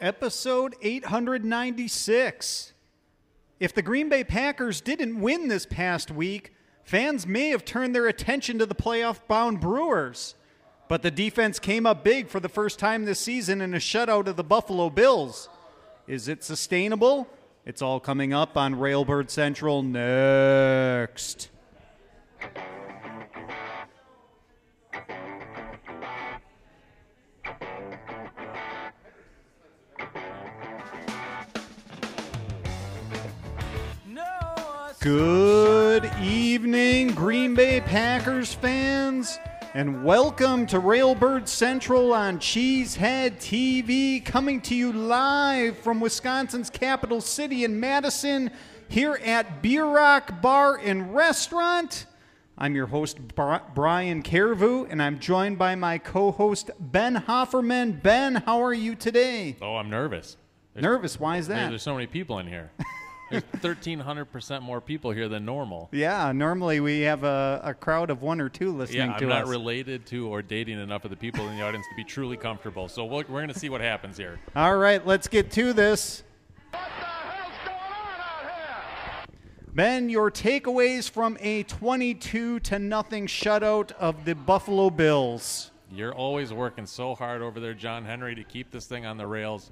episode 896. If the Green Bay Packers didn't win this past week, fans may have turned their attention to the playoff bound Brewers. But the defense came up big for the first time this season in a shutout of the Buffalo Bills. Is it sustainable? It's all coming up on Railbird Central next. Good evening, Green Bay Packers fans, and welcome to Railbird Central on Cheesehead TV, coming to you live from Wisconsin's capital city in Madison, here at Beer Rock Bar and Restaurant. I'm your host, Brian Carriveau, and I'm joined by my co host, Ben Hofferman. Ben, how are you today? Oh, I'm nervous. There's, Nervous? Why is that? There's so many people in here. There's 1,300% more people here than normal. Yeah, normally we have a, a crowd of one or two listening Yeah, to I'm not related to or dating enough of the people in the audience to be truly comfortable. So we'll, we're going to see what happens here. All right, let's get to this. What the hell's going on out here? Ben, your takeaways from a 22 to nothing shutout of the Buffalo Bills. You're always working so hard over there, John Henry, to keep this thing on the rails.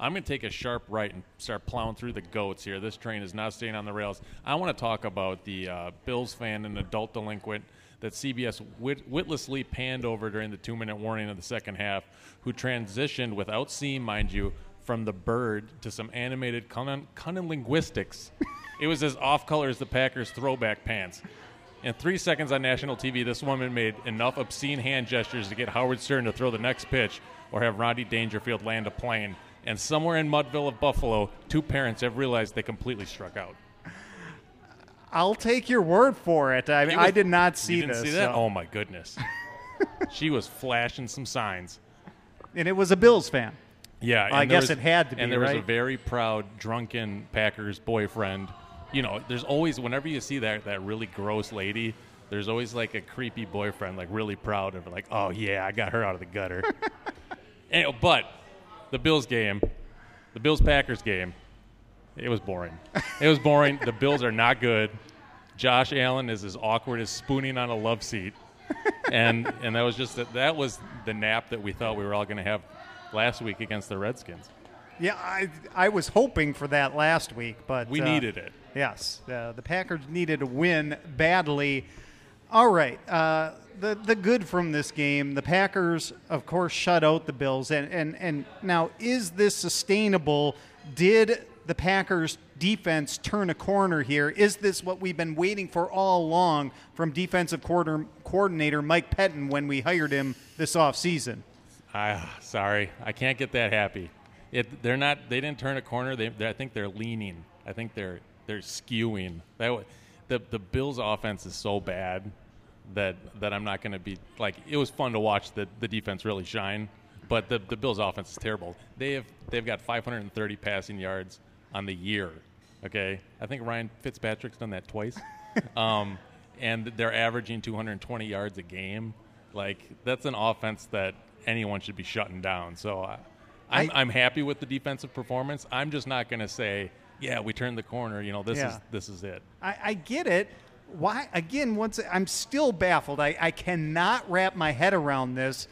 I'm going to take a sharp right and start plowing through the goats here. This train is not staying on the rails. I want to talk about the uh, Bills fan and adult delinquent that CBS wit- witlessly panned over during the two minute warning of the second half, who transitioned without seeing, mind you, from the bird to some animated cunning, cunning linguistics. it was as off color as the Packers' throwback pants. In three seconds on national TV, this woman made enough obscene hand gestures to get Howard Stern to throw the next pitch or have Rodney Dangerfield land a plane. And somewhere in Mudville of Buffalo, two parents have realized they completely struck out. I'll take your word for it. I, It I did not see you didn't this. see that? so- Oh my goodness! she was flashing some signs. And it was a Bills fan. Yeah, I guess was- it had to be, And there was a very proud, drunken Packers boyfriend. You know, there's always whenever you see that that really gross lady, there's always like a creepy boyfriend, like really proud of her, like, oh yeah, I got her out of the gutter. and, eh, but the Bills game, the Bills Packers game, it was boring. It was boring. the Bills are not good. Josh Allen is as awkward as spooning on a love seat, and and that was just that that was the nap that we thought we were all going to have last week against the Redskins. Yeah, I, I was hoping for that last week, but We uh, needed it. Yes, uh, the Packers needed a win badly. All right, uh, the the good from this game, the Packers, of course, shut out the Bills, and and and now is this sustainable? Did the Packers defense turn a corner here? Is this what we've been waiting for all along from defensive quarter, coordinator Mike Pettine when we hired him this offseason? I sorry, I can't get that happy. It, they're not. They didn't turn a corner. They, I think they're leaning. I think they're they're skewing. That the the Bills' offense is so bad that that I'm not going to be like. It was fun to watch the the defense really shine, but the the Bills' offense is terrible. They have they've got 530 passing yards on the year. Okay, I think Ryan Fitzpatrick's done that twice, um, and they're averaging 220 yards a game. Like that's an offense that anyone should be shutting down. So I, I'm I- I'm happy with the defensive performance. I'm just not going to say, yeah, we turned the corner. You know, this Yeah. is this is it. I, I get it. Why again? Once I'm still baffled. I, I cannot wrap my head around this.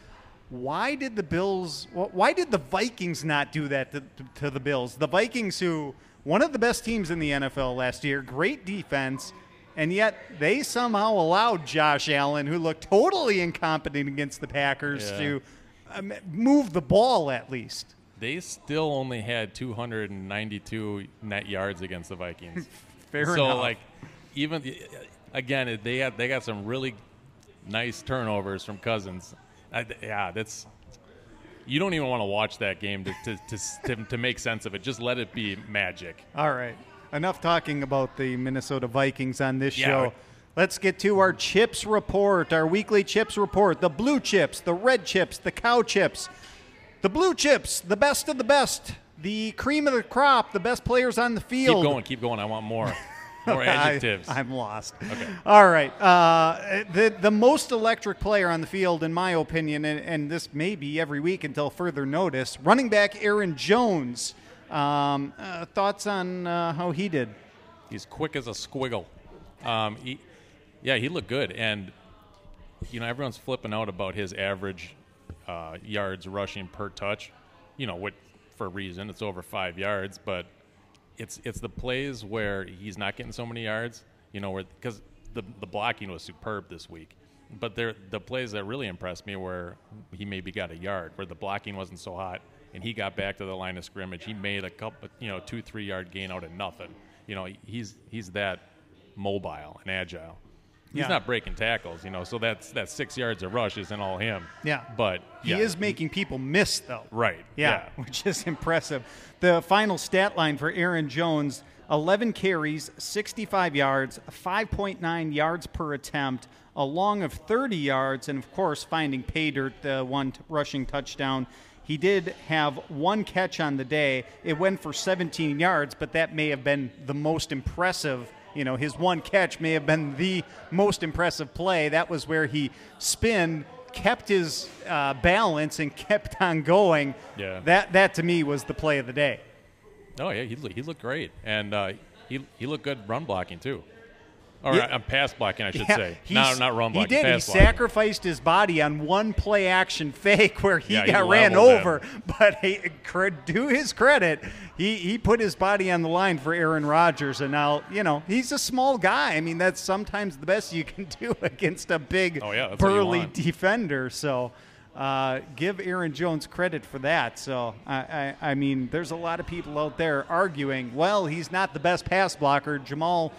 Why did the Bills? Why did the Vikings not do that to, to, to the Bills? The Vikings, who one of the best teams in the NFL last year, great defense, and yet they somehow allowed Josh Allen, who looked totally incompetent against the Packers, Yeah. to um, move the ball at least. They still only had 292 net yards against the Vikings. Fair so enough. like, even again, they had they got some really nice turnovers from Cousins. I, yeah, that's you don't even want to watch that game to to, to to to make sense of it. Just let it be magic. All right. Enough talking about the Minnesota Vikings on this Yeah. show. Let's get to our chips report, our weekly chips report. The blue chips, the red chips, the cow chips. The blue chips, the best of the best, the cream of the crop, the best players on the field. Keep going, keep going. I want more. More adjectives. I, am lost. Okay. All right. Uh, the the most electric player on the field, in my opinion, and, and, this may be every week until further notice, running back Aaron Jones. Um, uh, thoughts on uh, how he did? He's quick as a squiggle. Um, he, yeah, he looked good, and you know everyone's flipping out about his average uh, yards rushing per touch. You know what? For a reason, it's over five yards, but it's it's the plays where he's not getting so many yards. You know, where because the the blocking was superb this week, but there the plays that really impressed me where he maybe got a yard, where the blocking wasn't so hot, and he got back to the line of scrimmage. He made a couple, you know, two three yard gain out of nothing. You know, he's he's that mobile and agile. He's yeah. not breaking tackles, you know, so that's that six yards of rush isn't all him. Yeah. But yeah. he is making people miss though. Right. Yeah, yeah, which is impressive. The final stat line for Aaron Jones 11 carries, 65 yards, 5.9 yards per attempt, a long of 30 yards, and of course, finding pay dirt, the one t- rushing touchdown. He did have one catch on the day. It went for 17 yards, but that may have been the most impressive you know, his one catch may have been the most impressive play. That was where he spin, kept his uh, balance, and kept on going. Yeah. That that to me was the play of the day. Oh yeah, he he looked great, and uh, he he looked good run blocking too. Or yeah. I'm pass blocking, I should yeah, say. Not, not run blocking. He did. he sacrificed his body on one play action fake where he yeah, got he ran over. Him. But he, do his credit, he, he put his body on the line for Aaron Rodgers. And now, you know, he's a small guy. I mean, that's sometimes the best you can do against a big, oh, yeah, burly defender. So. Uh, give Aaron Jones credit for that. So, I, I, I, mean, there's a lot of people out there arguing, well, he's not the best pass blocker. Jamaal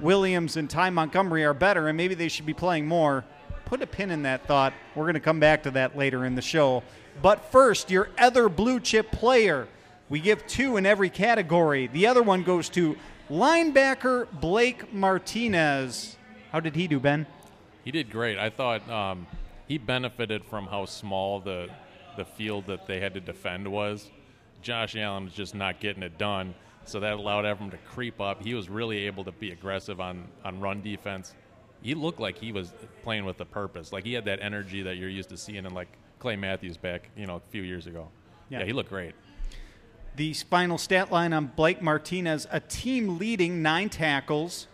Williams and Ty Montgomery are better, and maybe they should be playing more. Put a pin in that thought. We're going to come back to that later in the show. But first, your other blue chip player. We give two in every category. The other one goes to linebacker Blake Martinez. How did he do, Ben? He did great. I thought um, he benefited from how small the the field that they had to defend was. Josh Allen was just not getting it done. So that allowed Ephraim to creep up. He was really able to be aggressive on, on run defense. He looked like he was playing with a purpose. Like he had that energy that you're used to seeing in like Clay Matthews back, you know, a few years ago. Yeah, yeah he looked great. The final stat line on Blake Martinez: a team leading nine tackles,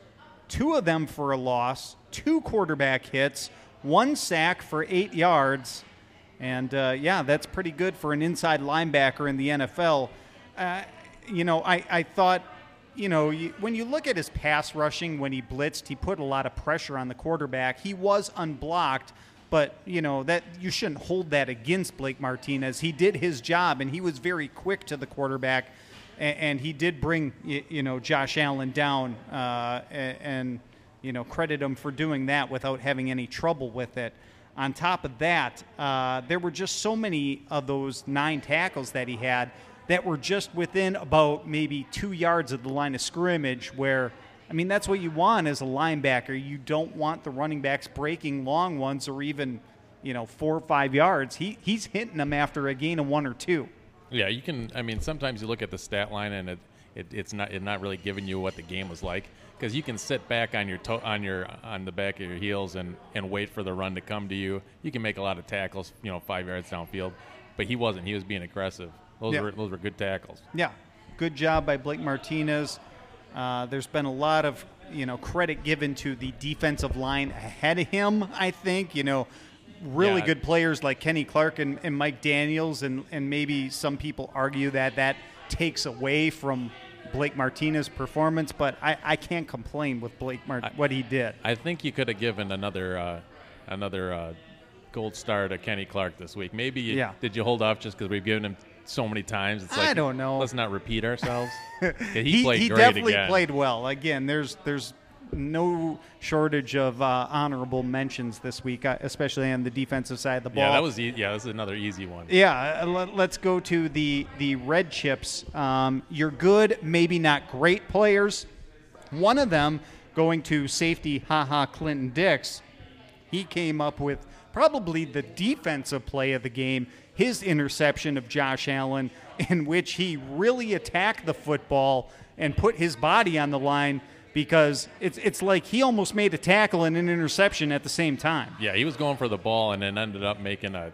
two of them for a loss, two quarterback hits, one sack for eight yards, and uh, yeah, that's pretty good for an inside linebacker in the NFL. Uh, you know, I, I thought, you know, when you look at his pass rushing when he blitzed, he put a lot of pressure on the quarterback. He was unblocked, but you know that you shouldn't hold that against Blake Martinez. He did his job, and he was very quick to the quarterback, and, and he did bring you know Josh Allen down, uh, and, and you know credit him for doing that without having any trouble with it. On top of that, uh, there were just so many of those nine tackles that he had that were just within about maybe two yards of the line of scrimmage where I mean that's what you want as a linebacker. You don't want the running backs breaking long ones or even, you know, four or five yards. He he's hitting them after a gain of one or two. Yeah, you can I mean sometimes you look at the stat line and it, it it's not it's not really giving you what the game was like because you can sit back on your toe, on your on the back of your heels and, and wait for the run to come to you. You can make a lot of tackles, you know, five yards downfield, but he wasn't. He was being aggressive. Those yeah. were those were good tackles. Yeah, good job by Blake Martinez. Uh, there's been a lot of you know credit given to the defensive line ahead of him. I think you know really yeah. good players like Kenny Clark and, and Mike Daniels, and and maybe some people argue that that takes away from Blake Martinez's performance, but I, I can't complain with Blake Mar- what he did. I think you could have given another uh, another uh, gold star to Kenny Clark this week. Maybe you, yeah. did you hold off just because we've given him so many times. It's like, I don't know. Let's not repeat ourselves. he, he, played he definitely again. played well. Again, there's there's no shortage of uh, honorable mentions this week, uh, especially on the defensive side of the ball. Yeah, that was e- yeah, this is another easy one. Yeah, uh, let, us go to the the red chips. Um, you're good, maybe not great players. One of them going to safety, Ha Ha, Clinton Dix. He came up with probably the defensive play of the game his interception of Josh Allen, in which he really attacked the football and put his body on the line because it's it's like he almost made a tackle and an interception at the same time. Yeah, he was going for the ball and then ended up making a.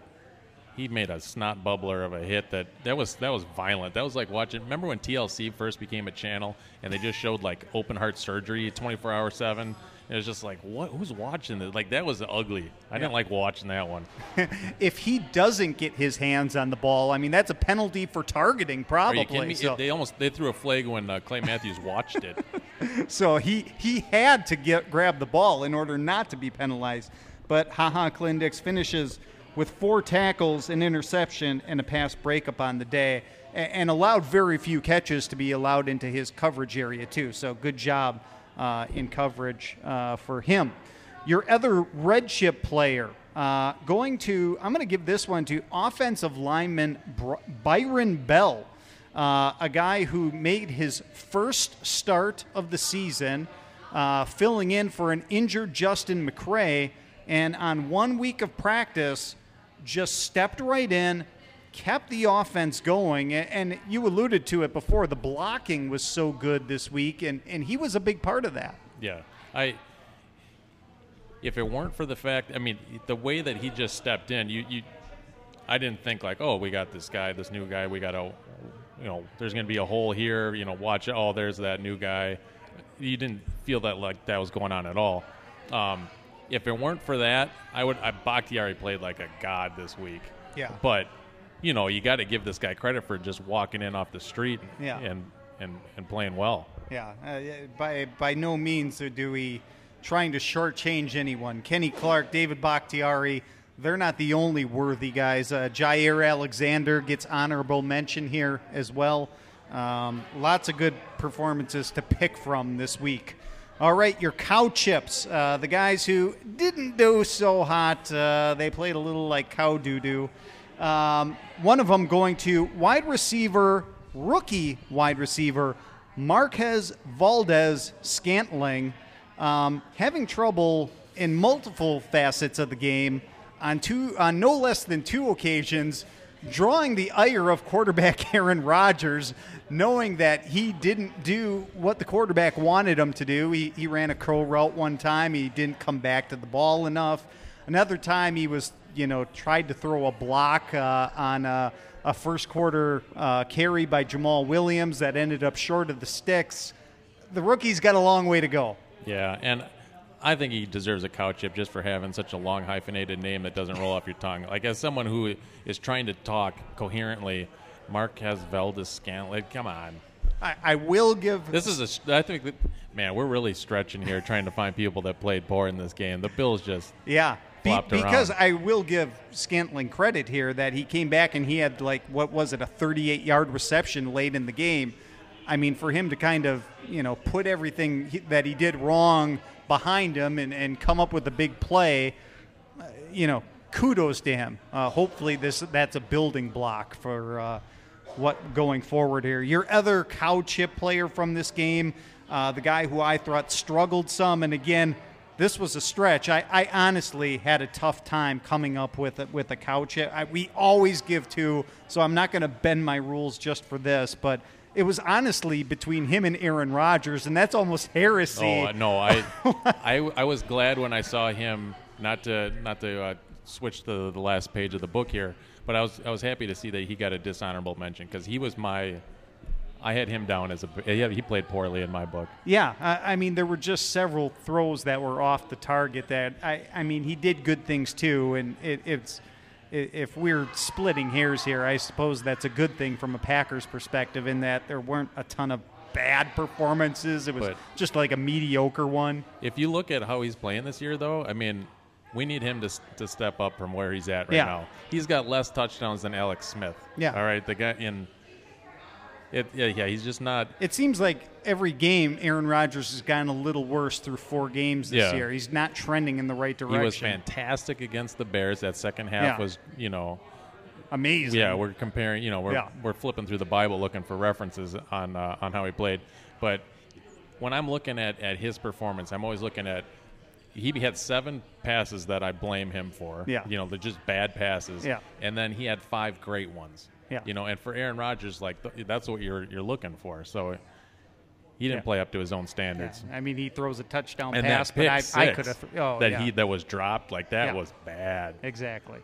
He made a snot bubbler of a hit that that was that was violent. That was like watching. Remember when TLC first became a channel and they just showed like open heart surgery, twenty four hour seven. It was just like, what? Who's watching this? Like that was ugly. I didn't like watching that one. if he doesn't get his hands on the ball, I mean that's a penalty for targeting, probably. Are you me? So, they almost they threw a flag when uh, Clay Matthews watched it. so he he had to get grab the ball in order not to be penalized. But Ha Ha Clinton-Dix finishes with four tackles, an interception, and a pass breakup on the day, and allowed very few catches to be allowed into his coverage area too. So good job uh, in coverage uh, for him. Your other red player uh, going to I'm going to give this one to offensive lineman Byron Bell. Uh, a guy who made his first start of the season, uh, filling in for an injured Justin McCray, and on one week of practice, just stepped right in, kept the offense going. And you alluded to it before. The blocking was so good this week, and, and he was a big part of that. Yeah, I. If it weren't for the fact, I mean, the way that he just stepped in, you, you, I didn't think like, oh, we got this guy, this new guy, we got a, you know, there's going to be a hole here, you know, watch, it. oh, there's that new guy. You didn't feel that like that was going on at all. Um, if it weren't for that, I would. I, Bakhtiari played like a god this week. Yeah. But, you know, you got to give this guy credit for just walking in off the street Yeah. and and and playing well. Yeah, uh, by by no means do we trying to shortchange anyone. Kenny Clark, David Bakhtiari, they're not the only worthy guys. Uh, Jaire Alexander gets honorable mention here as well. Um, lots of good performances to pick from this week. All right, your cow chips, uh, the guys who didn't do so hot, uh, they played a little like cow doo doo. Um, one of them going to wide receiver, rookie wide receiver, Marquez Valdes Scantling, um, having trouble in multiple facets of the game on two, on no less than two occasions, drawing the ire of quarterback Aaron Rodgers, knowing that he didn't do what the quarterback wanted him to do. He, he ran a curl route one time. He didn't come back to the ball enough. Another time he was, you know, tried to throw a block uh, on a, a first quarter uh, carry by Jamaal Williams that ended up short of the sticks. The rookie's got a long way to go. Yeah, and I think he deserves a cow chip just for having such a long hyphenated name that doesn't roll off your tongue. Like as someone who is trying to talk coherently, Marquez Valdes Scantling. Come on, I, I will give this is a. I think that man, we're really stretching here trying to find people that played poor in this game. The Bills just Yeah. Be- flopped around. because I will give Scantling credit here that he came back and he had like what was it a 38 yard reception late in the game. I mean, for him to kind of you know put everything he, that he did wrong behind him and, and come up with a big play, uh, you know, kudos to him. Uh, hopefully, this that's a building block for uh, what going forward here. Your other cow chip player from this game, uh, the guy who I thought struggled some, and again, this was a stretch. I, I honestly had a tough time coming up with a, with a cow chip. I, we always give two, so I'm not going to bend my rules just for this, but. It was honestly between him and Aaron Rodgers, and that's almost heresy. Oh uh, no, I, I I was glad when I saw him. Not to not to uh, switch to the last page of the book here, but I was I was happy to see that he got a dishonorable mention because he was my. I had him down as a. Yeah, he played poorly in my book. Yeah, I, I mean there were just several throws that were off the target. That I, I mean he did good things too, and it, it's if we're splitting hairs here, I suppose that's a good thing from a Packers perspective in that there weren't a ton of bad performances. It was But- just like a mediocre one. If you look at how he's playing this year, though, I mean, we need him to, to step up from where he's at right Yeah. now. He's got less touchdowns than Alex Smith. Yeah. All right, the guy in. It, yeah, yeah, he's just not. It seems like every game Aaron Rodgers has gotten a little worse through four games this Yeah. year. He's not trending in the right direction. He was fantastic against the Bears. That second half Yeah. was, you know, Amazing. Yeah, we're comparing. You know, we're Yeah. we're flipping through the Bible looking for references on uh, on how he played. But when I'm looking at, at his performance, I'm always looking at he had seven passes that I blame him for. Yeah. you know, they're just bad passes. Yeah. and then he had five great ones. Yeah. you know, and for Aaron Rodgers, like th- that's what you're you're looking for. So He didn't Yeah. play up to his own Yeah. standards. I mean, he throws a touchdown And pass, that pick but I, six I could have. Oh, that yeah. he that was dropped like that Yeah. was bad. exactly.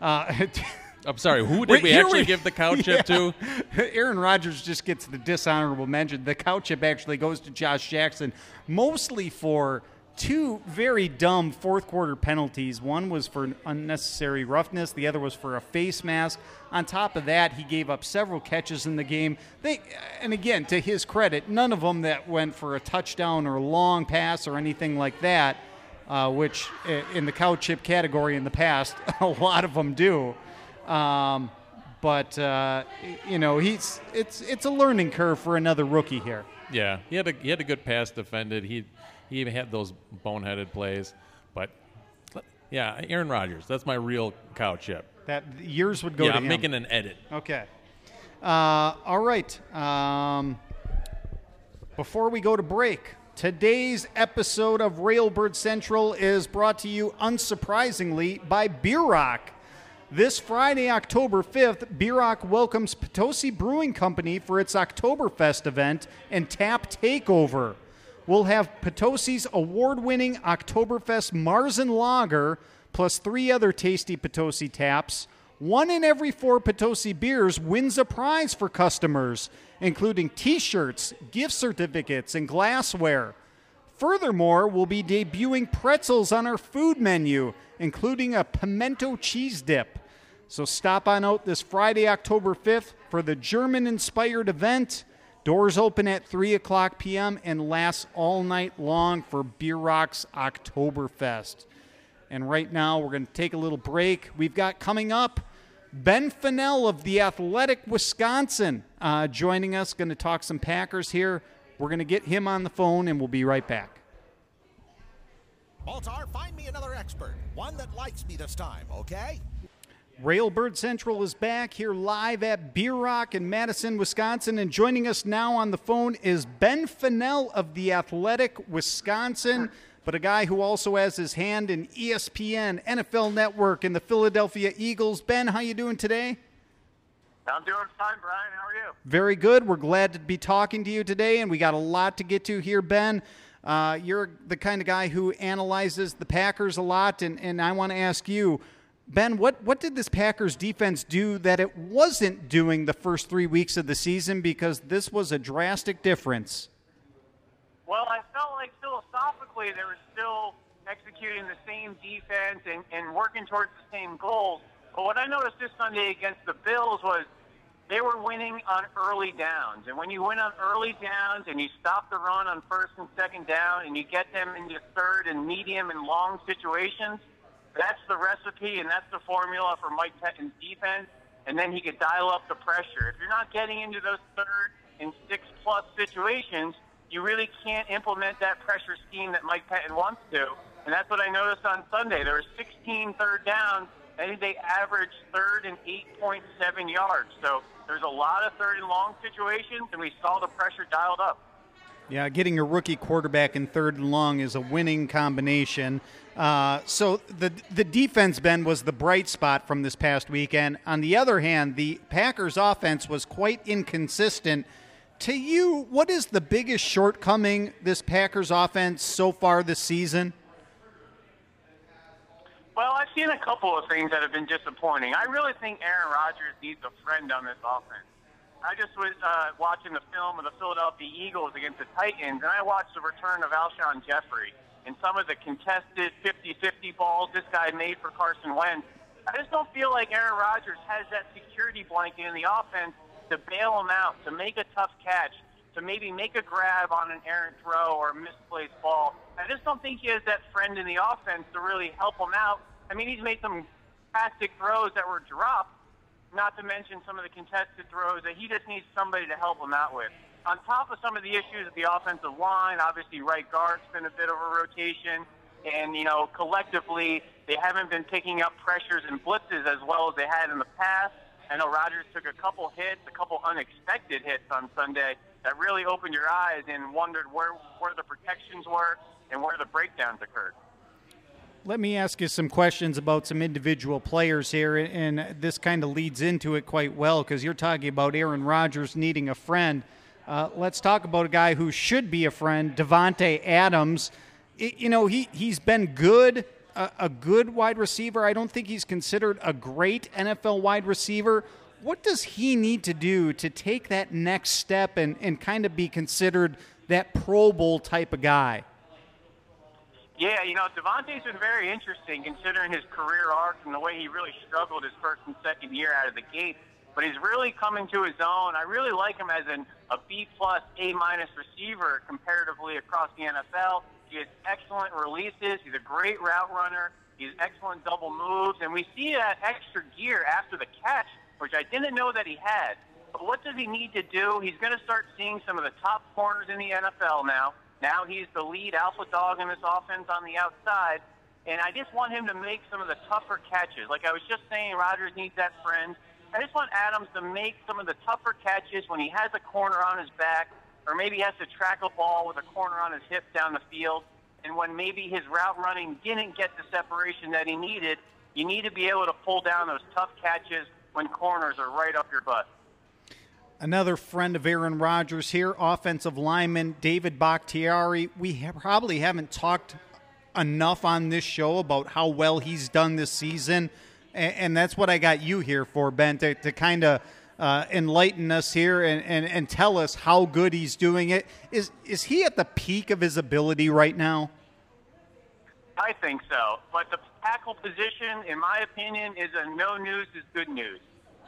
Uh, I'm sorry. Who did Wait, we actually we- give the cow chip to? Aaron Rodgers just gets the dishonorable mention. The cow chip actually goes to Josh Jackson, mostly for two very dumb fourth quarter penalties. One was for unnecessary roughness, the other was for a face mask. On top of that, he gave up several catches in the game. They, and again, to his credit, none of them that went for a touchdown or a long pass or anything like that. Uh, which in the cow chip category in the past, a lot of them do. Um, but uh, you know, he's it's it's a learning curve for another rookie here. Yeah, he had a he had a good pass defended. He he even had those boneheaded plays, but yeah, Aaron Rodgers. That's my real cow chip. That years would go yeah, I'm him. making an edit. Okay. Uh, all right. Um, before we go to break, today's episode of Railbird Central is brought to you unsurprisingly by Beer Rock. This Friday, October 5th, Beer Rock welcomes Potosi Brewing Company for its Oktoberfest event and tap takeover. We'll have Potosi's award winning Oktoberfest Marzen Lager plus three other tasty Potosi taps. One in every four Potosi beers wins a prize for customers, including t shirts, gift certificates, and glassware. Furthermore, we'll be debuting pretzels on our food menu, including a pimento cheese dip. So stop on out this Friday, October 5th for the German inspired event. Doors open at 3 o'clock p.m. and lasts all night long for Beer Rock's Oktoberfest. And right now, we're going to take a little break. We've got coming up Ben Fennell of the Athletic Wisconsin uh, joining us, going to talk some Packers here. We're going to get him on the phone, and we'll be right back. Baltar, find me another expert. One that likes me this time, okay? Railbird Central is back here live at Beer Rock in Madison, Wisconsin. And joining us now on the phone is Ben Fennell of the Athletic Wisconsin, but a guy who also has his hand in ESPN, NFL Network, and the Philadelphia Eagles. Ben, how you doing today? I'm doing fine, Brian. How are you? Very good. We're glad to be talking to you today, and we got a lot to get to here, Ben. Uh, you're the kind of guy who analyzes the Packers a lot, and, and I want to ask you, Ben, what, what did this Packers defense do that it wasn't doing the first three weeks of the season? Because this was a drastic difference. Well, I felt like philosophically they were still executing the same defense and, and working towards the same goals. But what I noticed this Sunday against the Bills was they were winning on early downs. And when you win on early downs and you stop the run on first and second down and you get them into third and medium and long situations, that's the recipe and that's the formula for Mike Pettine's defense. And then he could dial up the pressure. If you're not getting into those third and six plus situations, you really can't implement that pressure scheme that Mike Pettine wants to. And that's what I noticed on Sunday. There were 16 third downs. I think they averaged third and 8.7 yards. So there's a lot of third and long situations, and we saw the pressure dialed up. Yeah, getting a rookie quarterback in third and long is a winning combination. Uh, so the the defense, Ben, was the bright spot from this past weekend. On the other hand, the Packers' offense was quite inconsistent. To you, what is the biggest shortcoming this Packers offense so far this season? Well, I've seen a couple of things that have been disappointing. I really think Aaron Rodgers needs a friend on this offense. I just was uh, watching the film of the Philadelphia Eagles against the Titans, and I watched the return of Alshon Jeffery and some of the contested 50-50 balls this guy made for Carson Wentz. I just don't feel like Aaron Rodgers has that security blanket in the offense to bail him out, to make a tough catch, to maybe make a grab on an errant throw or a misplaced ball. I just don't think he has that friend in the offense to really help him out. I mean, he's made some fantastic throws that were dropped, not to mention some of the contested throws that he just needs somebody to help him out with. On top of some of the issues at the offensive line, obviously right guard's been a bit of a rotation, and you know collectively they haven't been picking up pressures and blitzes as well as they had in the past. I know Rodgers took a couple hits, a couple unexpected hits on Sunday that really opened your eyes and wondered where where the protections were and where the breakdowns occurred. Let me ask you some questions about some individual players here, and this kind of leads into it quite well because you're talking about Aaron Rodgers needing a friend. Uh, let's talk about a guy who should be a friend, Davante Adams. I, you know, he, he's been good, a, a good wide receiver. I don't think he's considered a great NFL wide receiver. What does he need to do to take that next step and, and kind of be considered that Pro Bowl type of guy? Yeah, you know, Davante's been very interesting considering his career arc and the way he really struggled his first and second year out of the gate. But he's really coming to his own. I really like him as an, a B plus, A minus receiver comparatively across the NFL. He has excellent releases. He's a great route runner. He's excellent double moves, and we see that extra gear after the catch, which I didn't know that he had. But what does he need to do? He's going to start seeing some of the top corners in the NFL now. Now he's the lead alpha dog in this offense on the outside. And I just want him to make some of the tougher catches. Like I was just saying, Rodgers needs that friend. I just want Adams to make some of the tougher catches when he has a corner on his back, or maybe he has to track a ball with a corner on his hip down the field. And when maybe his route running didn't get the separation that he needed, you need to be able to pull down those tough catches when corners are right up your butt. Another friend of Aaron Rodgers here, offensive lineman David Bakhtiari. We ha- probably haven't talked enough on this show about how well he's done this season, and, and that's what I got you here for, Ben, to, to kind of uh, enlighten us here and, and, and tell us how good he's doing it. Is is he at the peak of his ability right now? I think so, but the tackle position, in my opinion, is a no news is good news.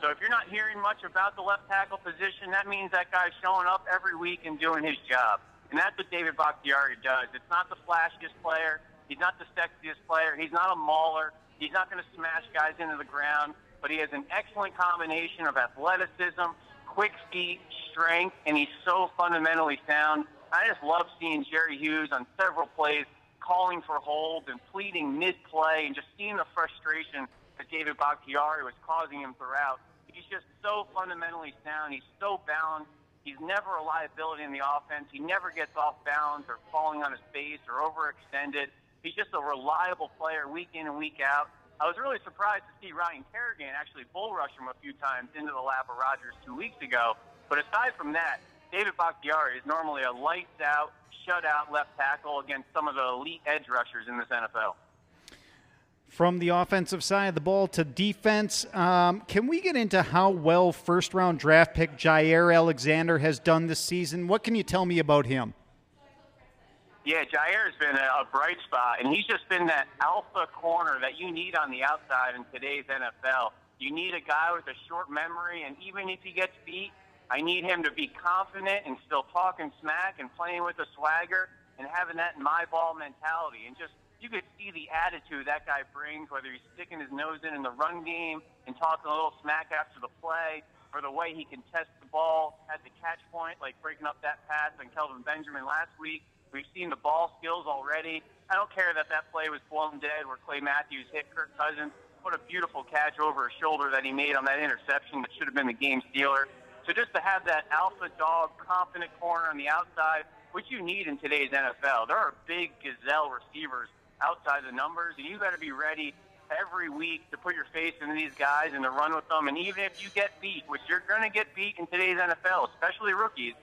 So if you're not hearing much about the left tackle position, that means that guy's showing up every week and doing his job. And that's what David Bakhtiari does. It's not the flashiest player. He's not the sexiest player. He's not a mauler. He's not going to smash guys into the ground. But he has an excellent combination of athleticism, quick feet, strength, and he's so fundamentally sound. I just love seeing Jerry Hughes on several plays calling for holds and pleading mid-play and just seeing the frustration that David Bakhtiari was causing him throughout. He's just so fundamentally sound. He's so balanced. He's never a liability in the offense. He never gets off balance or falling on his face or overextended. He's just a reliable player week in and week out. I was really surprised to see Ryan Kerrigan actually bull rush him a few times into the lap of Rodgers two weeks ago. But aside from that, David Bakhtiari is normally a lights out, shutout left tackle against some of the elite edge rushers in this NFL from the offensive side of the ball to defense. Um, can we get into how well first round draft pick Jaire Alexander has done this season? What can you tell me about him? Yeah, Jaire has been a, a bright spot, and he's just been that alpha corner that you need on the outside in today's NFL. You need a guy with a short memory, and even if he gets beat, I need him to be confident and still talking smack and playing with a swagger and having that my ball mentality and just you could see the attitude that guy brings, whether he's sticking his nose in in the run game and talking a little smack after the play, or the way he can test the ball at the catch point, like breaking up that pass on Kelvin Benjamin last week. We've seen the ball skills already. I don't care that that play was blown dead where Clay Matthews hit Kirk Cousins. What a beautiful catch over his shoulder that he made on that interception that should have been the game stealer. So just to have that alpha dog, confident corner on the outside, which you need in today's NFL. There are big gazelle receivers outside the numbers, and you got to be ready every week to put your face into these guys and to run with them. And even if you get beat, which you're going to get beat in today's NFL, especially rookies,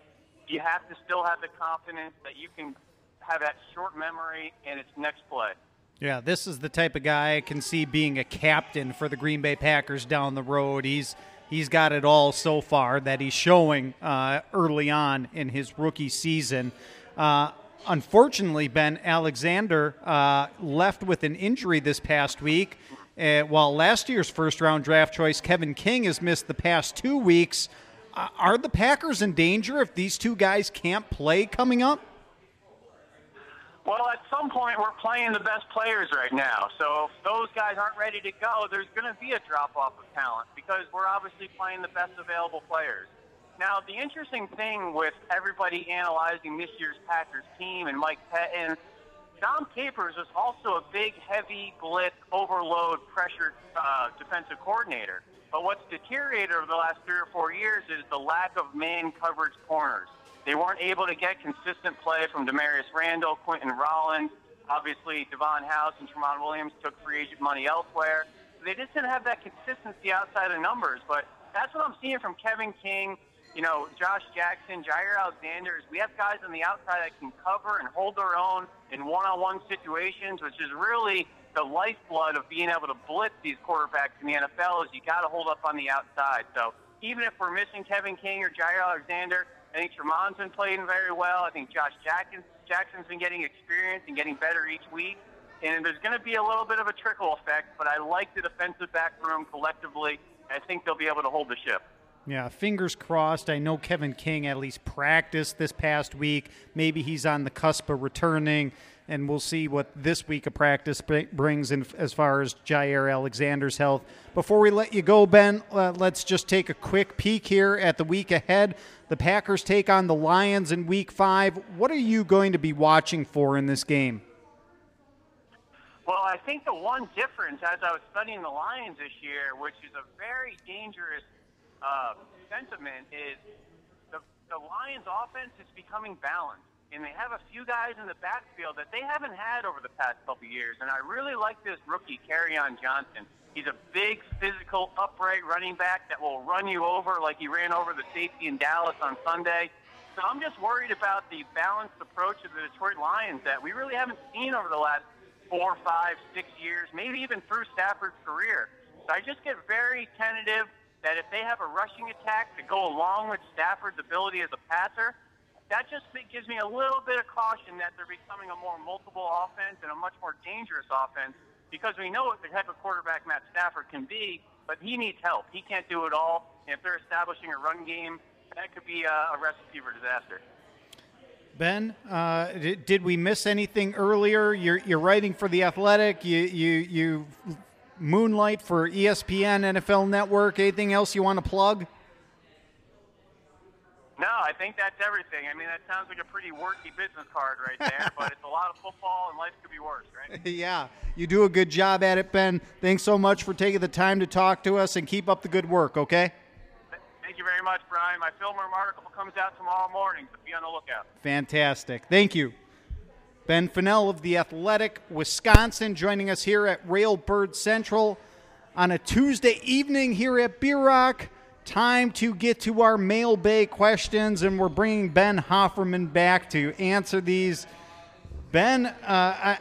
you have to still have the confidence that you can have that short memory and its next play. Yeah, this is the type of guy I can see being a captain for the Green Bay Packers down the road. He's he's got it all so far that he's showing uh, early on in his rookie season. Uh, unfortunately, Ben Alexander uh, left with an injury this past week. Uh, while last year's first round draft choice, Kevin King, has missed the past two weeks. Uh, are the Packers in danger if these two guys can't play coming up? Well, at some point, we're playing the best players right now. So if those guys aren't ready to go, there's going to be a drop off of talent because we're obviously playing the best available players. Now, the interesting thing with everybody analyzing this year's Packers team and Mike Pettine, Dom Capers was also a big, heavy blitz, overload, pressured uh, defensive coordinator. But what's deteriorated over the last three or four years is the lack of man coverage corners. They weren't able to get consistent play from Damarious Randall, Quinten Rollins. Obviously, Davon House and Tramon Williams took free agent money elsewhere. They just didn't have that consistency outside of numbers. But that's what I'm seeing from Kevin King you know, Josh Jackson, Jaire Alexander, we have guys on the outside that can cover and hold their own in one-on-one situations, which is really the lifeblood of being able to blitz these quarterbacks in the NFL. Is you got to hold up on the outside. So even if we're missing Kevin King or Jaire Alexander, I think Tramon's been playing very well. I think Josh Jackson, Jackson's been getting experience and getting better each week. And there's going to be a little bit of a trickle effect, but I like the defensive back room collectively. I think they'll be able to hold the ship. Yeah, fingers crossed. I know Kevin King at least practiced this past week. Maybe he's on the cusp of returning, and we'll see what this week of practice brings in as far as Jaire Alexander's health. Before we let you go, Ben, uh, let's just take a quick peek here at the week ahead. The Packers take on the Lions in week five. What are you going to be watching for in this game? Well, I think the one difference as I was studying the Lions this year, which is a very dangerous – uh, sentiment is the, the Lions' offense is becoming balanced, and they have a few guys in the backfield that they haven't had over the past couple years. And I really like this rookie, Kerryon Johnson. He's a big, physical, upright running back that will run you over like he ran over the safety in Dallas on Sunday. So I'm just worried about the balanced approach of the Detroit Lions that we really haven't seen over the last four, five, six years, maybe even through Stafford's career. So I just get very tentative that if they have a rushing attack to go along with Stafford's ability as a passer, that just gives me a little bit of caution that they're becoming a more multiple offense and a much more dangerous offense because we know what the type of quarterback Matt Stafford can be, but he needs help. He can't do it all. And if they're establishing a run game, that could be a, recipe for disaster. Ben, uh, did we miss anything earlier? You're, you're writing for the Athletic. You you you Moonlight for ESPN, NFL Network. Anything else you want to plug? No, I think that's everything. I mean, that sounds like a pretty worky business card right there, but it's a lot of football, and life could be worse, right? yeah, you do a good job at it, Ben. Thanks so much for taking the time to talk to us, and keep up the good work, okay? Thank you very much, Brian. My film room article comes out tomorrow morning, so be on the lookout. Fantastic. Thank you. Ben Fennell of the Athletic, Wisconsin, joining us here at Railbird Central on a Tuesday evening here at Beer Rock. Time to get to our mail bay questions, and we're bringing Ben Hofferman back to answer these. Ben, uh, I,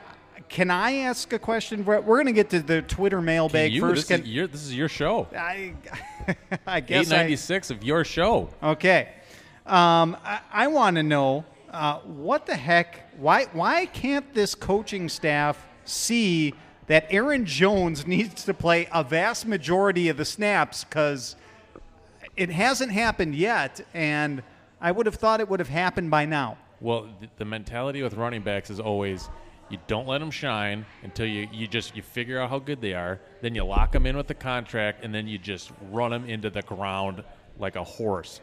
can I ask a question? We're, going to get to the Twitter mailbag you? first. This, can, is your, this is your show. I, I guess 896 I, of your show. Okay. Um, I, I want to know uh, what the heck? Why why can't this coaching staff see that Aaron Jones needs to play a vast majority of the snaps because it hasn't happened yet, and I would have thought it would have happened by now. Well, the mentality with running backs is always you don't let them shine until you, you just you figure out how good they are. Then you lock them in with the contract, and then you just run them into the ground like a horse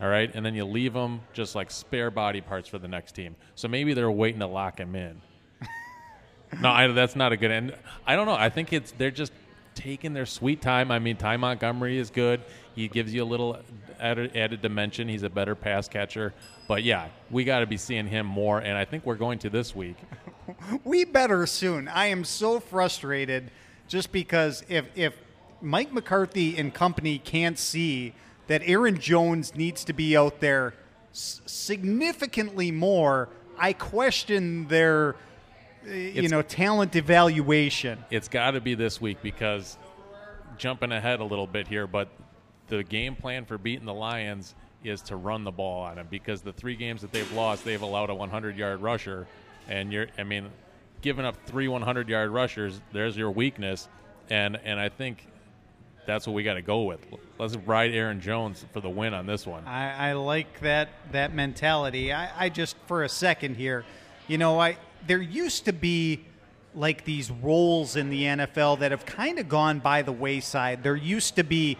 all right, and then you leave them just like spare body parts for the next team. So maybe they're waiting to lock him in. no, I, that's not a good end. I don't know. I think it's they're just taking their sweet time. I mean, Ty Montgomery is good. He gives you a little added, added dimension. He's a better pass catcher. But yeah, we got to be seeing him more, and I think we're going to this week. we better soon. I am so frustrated just because if if Mike McCarthy and company can't see that Aaron Jones needs to be out there significantly more. I question their, uh, you it's, know, talent evaluation. It's got to be this week because jumping ahead a little bit here, but the game plan for beating the Lions is to run the ball on them because the three games that they've lost, they've allowed a 100 yard rusher, and you're, I mean, giving up three 100 yard rushers, there's your weakness, and and I think that's what we got to go with. Let's ride Aaron Jones for the win on this one. I, I like that that mentality. I, I, just for a second here, you know, I there used to be like these roles in the NFL that have kind of gone by the wayside. There used to be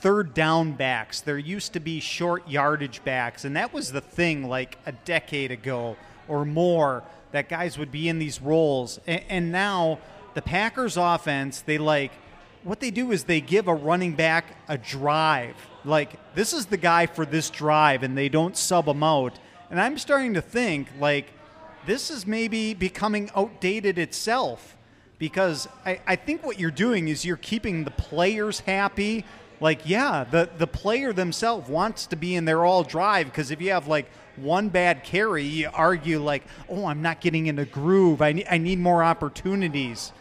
third down backs. There used to be short yardage backs, and that was the thing like a decade ago or more that guys would be in these roles. and, and now the Packers offense, they like – what they do is they give a running back a drive. Like, this is the guy for this drive, and they don't sub him out. And I'm starting to think, like, this is maybe becoming outdated itself because I, I think what you're doing is you're keeping the players happy like yeah, the the player themselves wants to be in their all drive because if you have like one bad carry, you argue like, oh, I'm not getting in a groove. I need I need more opportunities.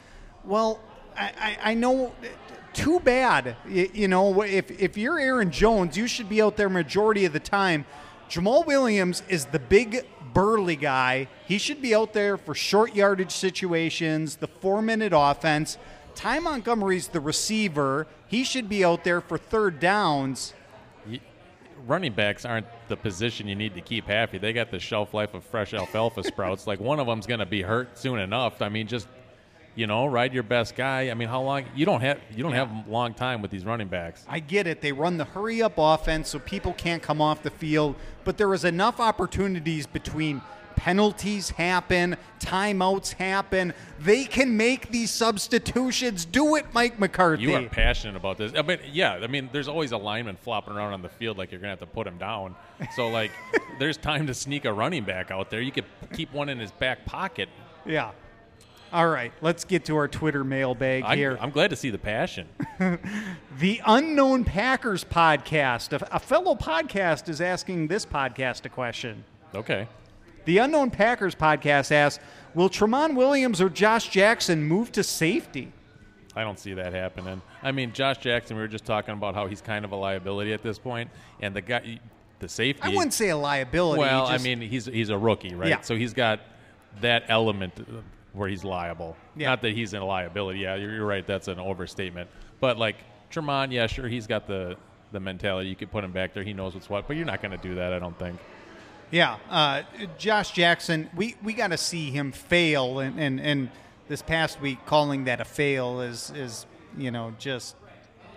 Well, I, I, know. Too bad. You, you know, if if you're Aaron Jones, you should be out there majority of the time. Jamaal Williams is the big burly guy. He should be out there for short yardage situations, the four minute offense. Ty Montgomery's the receiver. He should be out there for third downs. running backs aren't the position you need to keep happy. They got the shelf life of fresh alfalfa sprouts. Like one of them's going to be hurt soon enough. I mean, just you know, ride your best guy. I mean, how long? You don't have you don't Yeah. have long time with these running backs. I get it. They run the hurry up offense so people can't come off the field, but there is enough opportunities between penalties happen, timeouts happen. They can make these substitutions. Do it, Mike McCarthy. You are passionate about this. I mean, yeah. I mean, there's always a lineman flopping around on the field like you're gonna have to put him down. So like, there's time to sneak a running back out there. You could keep one in his back pocket. yeah. All right, let's get to our Twitter mailbag I, here. I'm glad to see the passion. The Unknown Packers podcast, a, a fellow podcast, is asking this podcast a question. Okay. The Unknown Packers podcast asks Will Tramon Williams or Josh Jackson move to safety? I don't see that happening. I mean, Josh Jackson. We were just talking about how he's kind of a liability at this point, and the guy, the safety. I wouldn't say a liability. Well, just- I mean, he's he's a rookie, right? Yeah. So he's got that element where he's liable. Yeah. Not that he's a liability. Yeah, you're, you're right. That's an overstatement. But like Tramon, yeah, sure, he's got the the mentality. You could put him back there. He knows what's what. But you're not going to do that. I don't think. Yeah, uh, Josh Jackson, we, we got to see him fail, and, and, and this past week calling that a fail is is you know just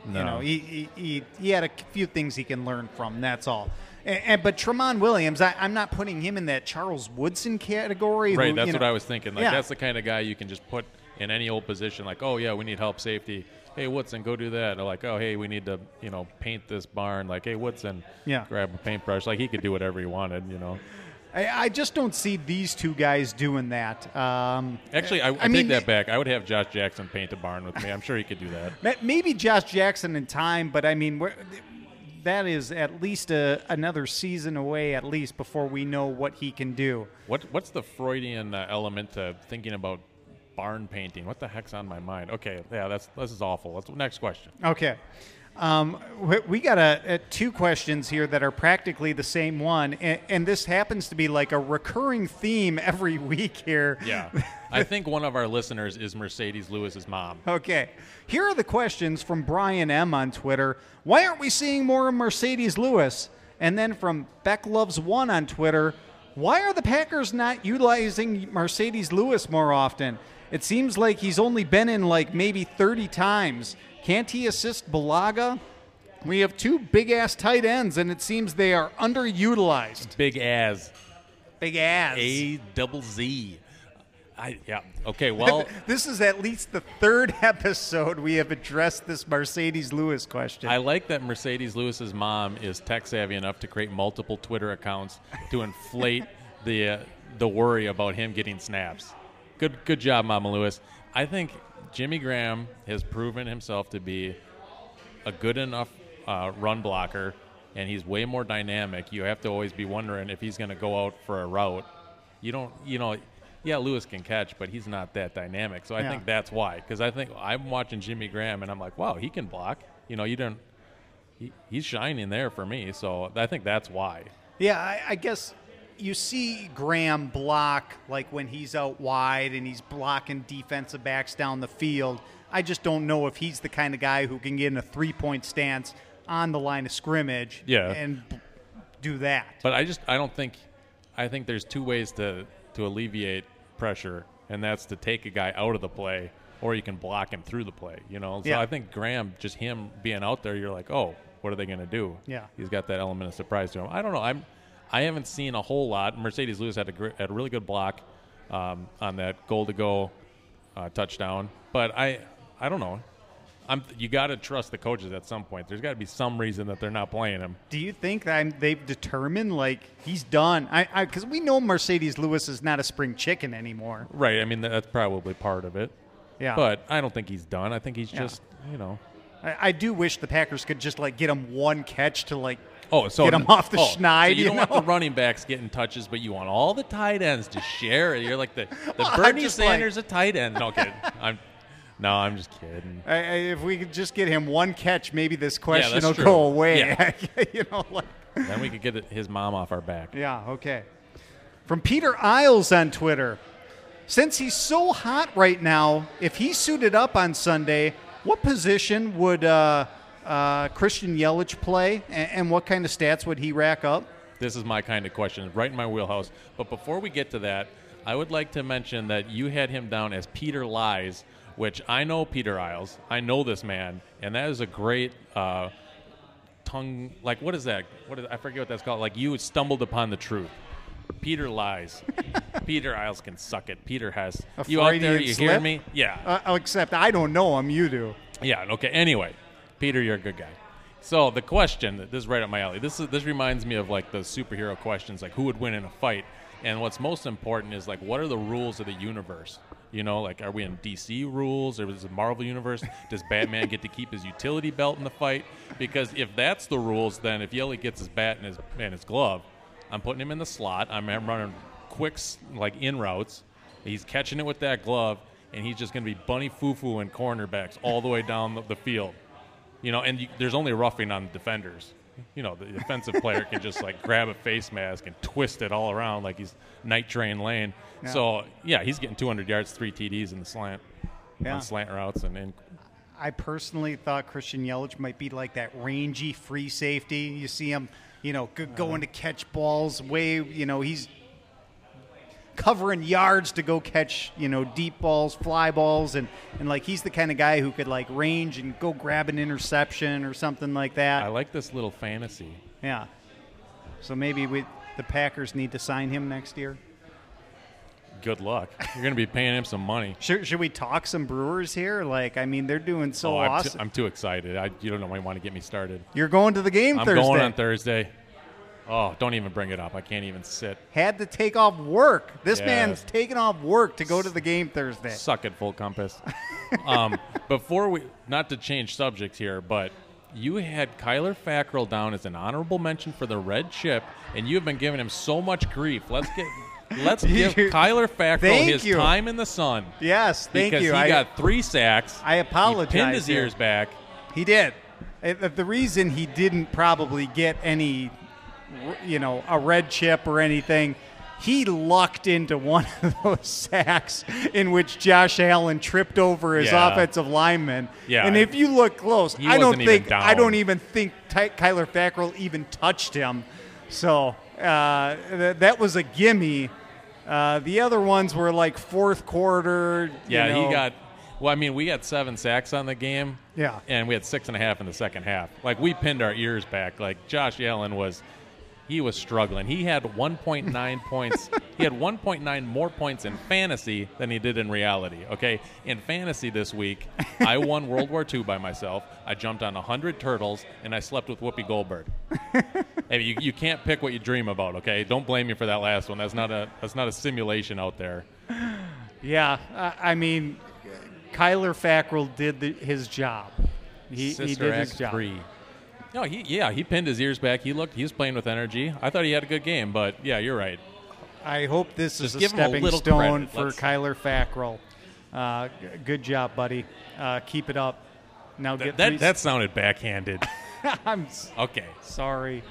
you No. know he, he, he, he had a few things he can learn from. That's all. And, and but Tramon Williams, I, I'm not putting him in that Charles Woodson category. Right. who, That's you what I was thinking. Like Yeah. that's the kind of guy you can just put in any old position. Like, oh yeah, we need help safety. Hey Woodson, go do that. Or like, oh hey, we need to you know paint this barn. Like, hey Woodson, Yeah. grab a paintbrush. Like he could do whatever he wanted. You know. I, I just don't see these two guys doing that. Um, Actually, I, I, mean, take that back. I would have Josh Jackson paint a barn with me. I'm sure he could do that. Maybe Josh Jackson in time, but I mean, that is at least a, another season away, at least before we know what he can do. What What's the Freudian uh, element to thinking about barn painting? What the heck's on my mind? Okay, yeah, that's this is awful. Let's next question. Okay. Um, we, we got a, a two questions here that are practically the same one, and, and this happens to be like a recurring theme every week here. Yeah, I think one of our listeners is Marcedes Lewis's mom. Okay. Here are the questions from Brian M on Twitter. Why aren't we seeing more of Marcedes Lewis? And then from Beck Loves One on Twitter, why are the Packers not utilizing Marcedes Lewis more often? It seems like he's only been in like maybe 30 times. Can't he assist Bulaga? We have two big ass tight ends, and it seems they are underutilized. Big as Big ass. A double Z. I yeah. Okay. Well, this is at least the third episode we have addressed this Marcedes Lewis question. I like that Marcedes Lewis's mom is tech savvy enough to create multiple Twitter accounts to inflate the uh, the worry about him getting snaps. Good good job, Mama Lewis. I think Jimmy Graham has proven himself to be a good enough uh, run blocker, and he's way more dynamic. You have to always be wondering if he's going to go out for a route. You don't, you know, yeah, Lewis can catch, but he's not that dynamic. So I Yeah. think that's why. Because I think I'm watching Jimmy Graham, and I'm like, wow, he can block. You know, you don't. He, he's shining there for me. So I think that's why. Yeah, I, I guess you see Graham block like when he's out wide and he's blocking defensive backs down the field. I just don't know if he's the kind of guy who can get in a three point stance on the line of scrimmage Yeah. and b- do that. But I just I don't think I think there's two ways to to alleviate pressure, and that's to take a guy out of the play, or you can block him through the play. You know, so Yeah. I think Graham, just him being out there, you're like, oh, what are they going to do? Yeah. he's got that element of surprise to him. I don't know. I'm I haven't seen a whole lot. Marcedes Lewis had a gr- had a really good block um, on that goal to go uh, touchdown, but I I don't know. I'm, you got to trust the coaches at some point. There's got to be some reason that they're not playing him. Do you think that I'm, they've determined like he's done? I because we know Marcedes Lewis is not a spring chicken anymore. Right. I mean, that's probably part of it. Yeah. But I don't think he's done. I think he's Yeah. just, you know, I, I do wish the Packers could just like get him one catch to like Oh, so get him off the oh, schneid. So you, you don't want know? the running backs getting touches, but you want all the tight ends to share. it. You're like the, the Bernie just like- Sanders a tight end. No kidding. I'm no, I'm just kidding. I, I, if we could just get him one catch, maybe this question that's will true. go away. Yeah. you know, like Then we could get his mom off our back. yeah, okay. From Peter Isles on Twitter, since he's so hot right now, if he suited up on Sunday, what position would uh, uh, Christian Yelich play, and, and what kind of stats would he rack up? This is my kind of question, right in my wheelhouse. But before we get to that, I would like to mention that you had him down as Peter Lies, which I know Peter Isles. I know this man, and that is a great uh, tongue. Like, what is that? What is, I forget what that's called. Like, you stumbled upon the truth. Peter lies. Peter Isles can suck it. Peter has. A you out there? You hear me? Yeah. Uh, except I don't know him. You do. Yeah. Okay. Anyway, Peter, you're a good guy. So the question, this is right up my alley. This is this reminds me of like the superhero questions, like who would win in a fight, and what's most important is like what are the rules of the universe? You know, like are we in DC rules or is it Marvel universe? Does Batman get to keep his utility belt in the fight? Because if that's the rules, then if Yelly gets his bat and his and his glove, I'm putting him in the slot. I'm running quick s- like in routes. He's catching it with that glove, and he's just going to be bunny foo foo and cornerbacks all the way down the, the field. You know, and you, there's only roughing on defenders. You know, the defensive player can just like grab a face mask and twist it all around like he's night train lane. So yeah, he's getting 200 yards, three TDs in the slant, Yeah. on slant routes, and, and I personally thought Christian Yelich might be like that rangy free safety. You see him, you know, g- uh-huh. going to catch balls way, you know, he's covering yards to go catch, you know, deep balls, fly balls, and, and like he's the kind of guy who could like range and go grab an interception or something like that. I like this little fantasy. yeah. So maybe we, the Packers need to sign him next year. Good luck. You're going to be paying him some money. Should, should we talk some Brewers here? Like, I mean, they're doing so oh, I'm, awesome. too, I'm too excited. I, you don't know. want to get me started. You're going to the game I'm Thursday. going on Thursday. Oh, don't even bring it up. I can't even sit. had to take off work. This Yeah. man's taking off work to go to the game Thursday. Suck it, full compass. um, before we, not to change subjects here, but you had Kyler Fackrell down as an honorable mention for the red chip, and you have been giving him so much grief. Let's get, let's give Kyler Fackrell his you. time in the sun Yes, thank because you. he I, got three sacks. I apologize He pinned his here. ears back. he did. Uh, the reason he didn't probably get any, you know, a red chip or anything, he lucked into one of those sacks in which Josh Allen tripped over his Yeah. offensive lineman. Yeah. And if you look close, I don't think I don't even think Ty- Kyler Fackrell even touched him. So uh, th- that was a gimme. Uh, the other ones were like fourth quarter. you Yeah, know. he got. Well, I mean, we got seven sacks on the game. Yeah. and we had six and a half in the second half. Like we pinned our ears back. Like Josh Allen was, he was struggling. He had 1.9 points. He had 1.9 more points in fantasy than he did in reality. Okay, in fantasy this week, I won World War II by myself. I jumped on 100 turtles and I slept with Whoopi Goldberg. hey, you, you can't pick what you dream about. Okay, don't blame me for that last one. That's not a that's not a simulation out there. Yeah, I I mean, Kyler Fackrell did the, his job. He, he did his job. three. No, he yeah he pinned his ears back. He looked he was playing with energy. I thought he had a good game, but yeah, you're right. I hope this is Just a give a stepping little stone credit. for Let's- Kyler Fackrell. Uh, g- good job, buddy. Uh, keep it up. Now get that, that sounded backhanded. I'm Okay, sorry.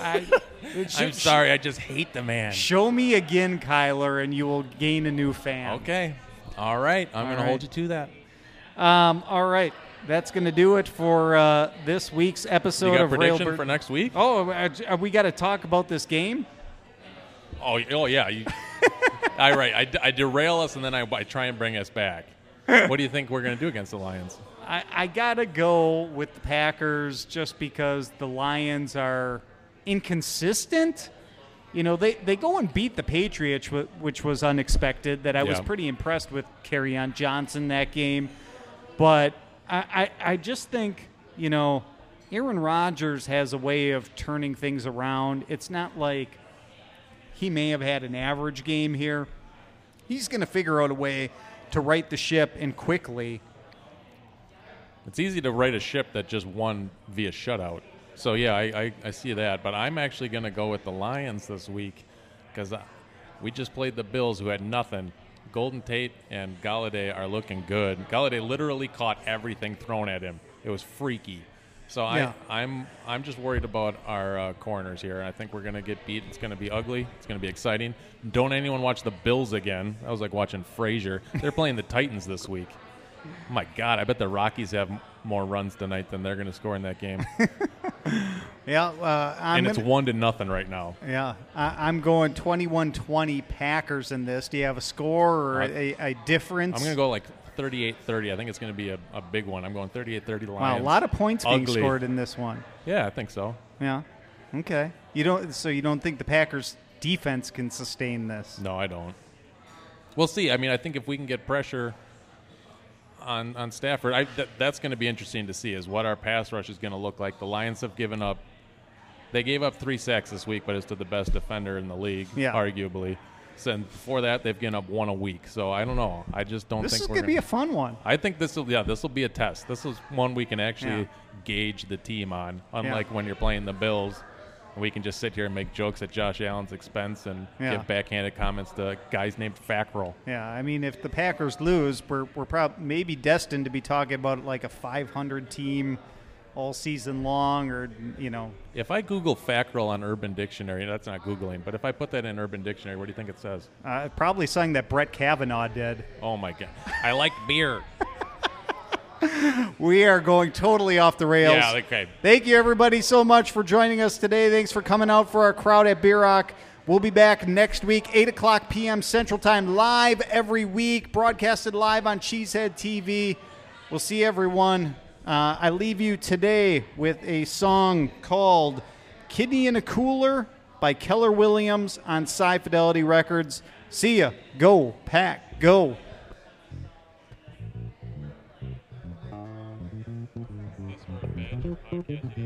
I, should- sorry. I just hate the man. Show me again, Kyler, and you will gain a new fan. Okay, all right. I'm going to hold you to that. Um, all right. That's going to do it for uh, this week's episode You got of prediction Railbird. for next week? Oh, uh, uh, we got to talk about this game. Oh, oh yeah. You, all right. I, I derail us and then I, I try and bring us back. What do you think we're going to do against the Lions? I, I gotta go with the Packers just because the Lions are inconsistent. You know, they, they go and beat the Patriots, which was unexpected. That I was pretty impressed with on Johnson that game. But I, I, I just think, you know, Aaron Rodgers has a way of turning things around. It's not like he may have had an average game here. He's going to figure out a way to right the ship and quickly. It's easy to write a ship that just won via shutout. So yeah, I, I, I see that, but I'm actually going to go with the Lions this week because uh, we just played the Bills, who had nothing. Golden Tate and Golladay are looking good. Golladay literally caught everything thrown at him. It was freaky. So Yeah. I, I'm I'm just worried about our uh, corners here. I think we're going to get beat. It's going to be ugly. It's going to be exciting. Don't anyone watch the Bills again. I was like watching Frasier. They're playing the Titans this week. My God, I bet the Rockies have m- more runs tonight than they're going to score in that game. Yeah, uh, I'm and it's gonna- one to nothing right now. Yeah, I, I'm going 21-20 Packers in this. Do you have a score or a, a difference? I'm going to go like 38-30. I think it's going to be a, a big one. I'm going 38-30 Lions. Wow, a lot of points being scored in this one. Yeah, I think so. Yeah. Okay. You don't. So you don't think the Packers defense can sustain this? No, I don't. We'll see. I mean, I think if we can get pressure on on Stafford, I, that, that's going to be interesting to see. Is what our pass rush is going to look like. The Lions have given up. They gave up three sacks this week, but it's to the best defender in the league, Yeah. arguably. So, and before that, they've given up one a week. So I don't know. I just don't This think is going to be a fun one. I think this will yeah this will be a test. This is one we can actually Yeah. gauge the team on. Unlike when you're playing the Bills, we can just sit here and make jokes at Josh Allen's expense and Yeah. give backhanded comments to guys named Fackrell. Yeah, I mean, if the Packers lose, we're we're prob- maybe destined to be talking about like a 500 team all season long, or you know, If I Google Fackrell on Urban Dictionary, that's not Googling, but if I put that in Urban Dictionary, what do you think it says? uh, probably something that Brett Kavanaugh did. Oh my God. I like beer. We are going totally off the rails. Yeah, okay. Thank you, everybody, so much for joining us today. Thanks for coming out for our crowd at Beer Rock. We'll be back next week, 8 o'clock p.m. Central Time, live every week, broadcasted live on Cheesehead TV. We'll see everyone. Uh, I leave you today with a song called Kidney in a Cooler by Keller Williams on Sci Fidelity Records. See ya. Go, Pack, go. Thank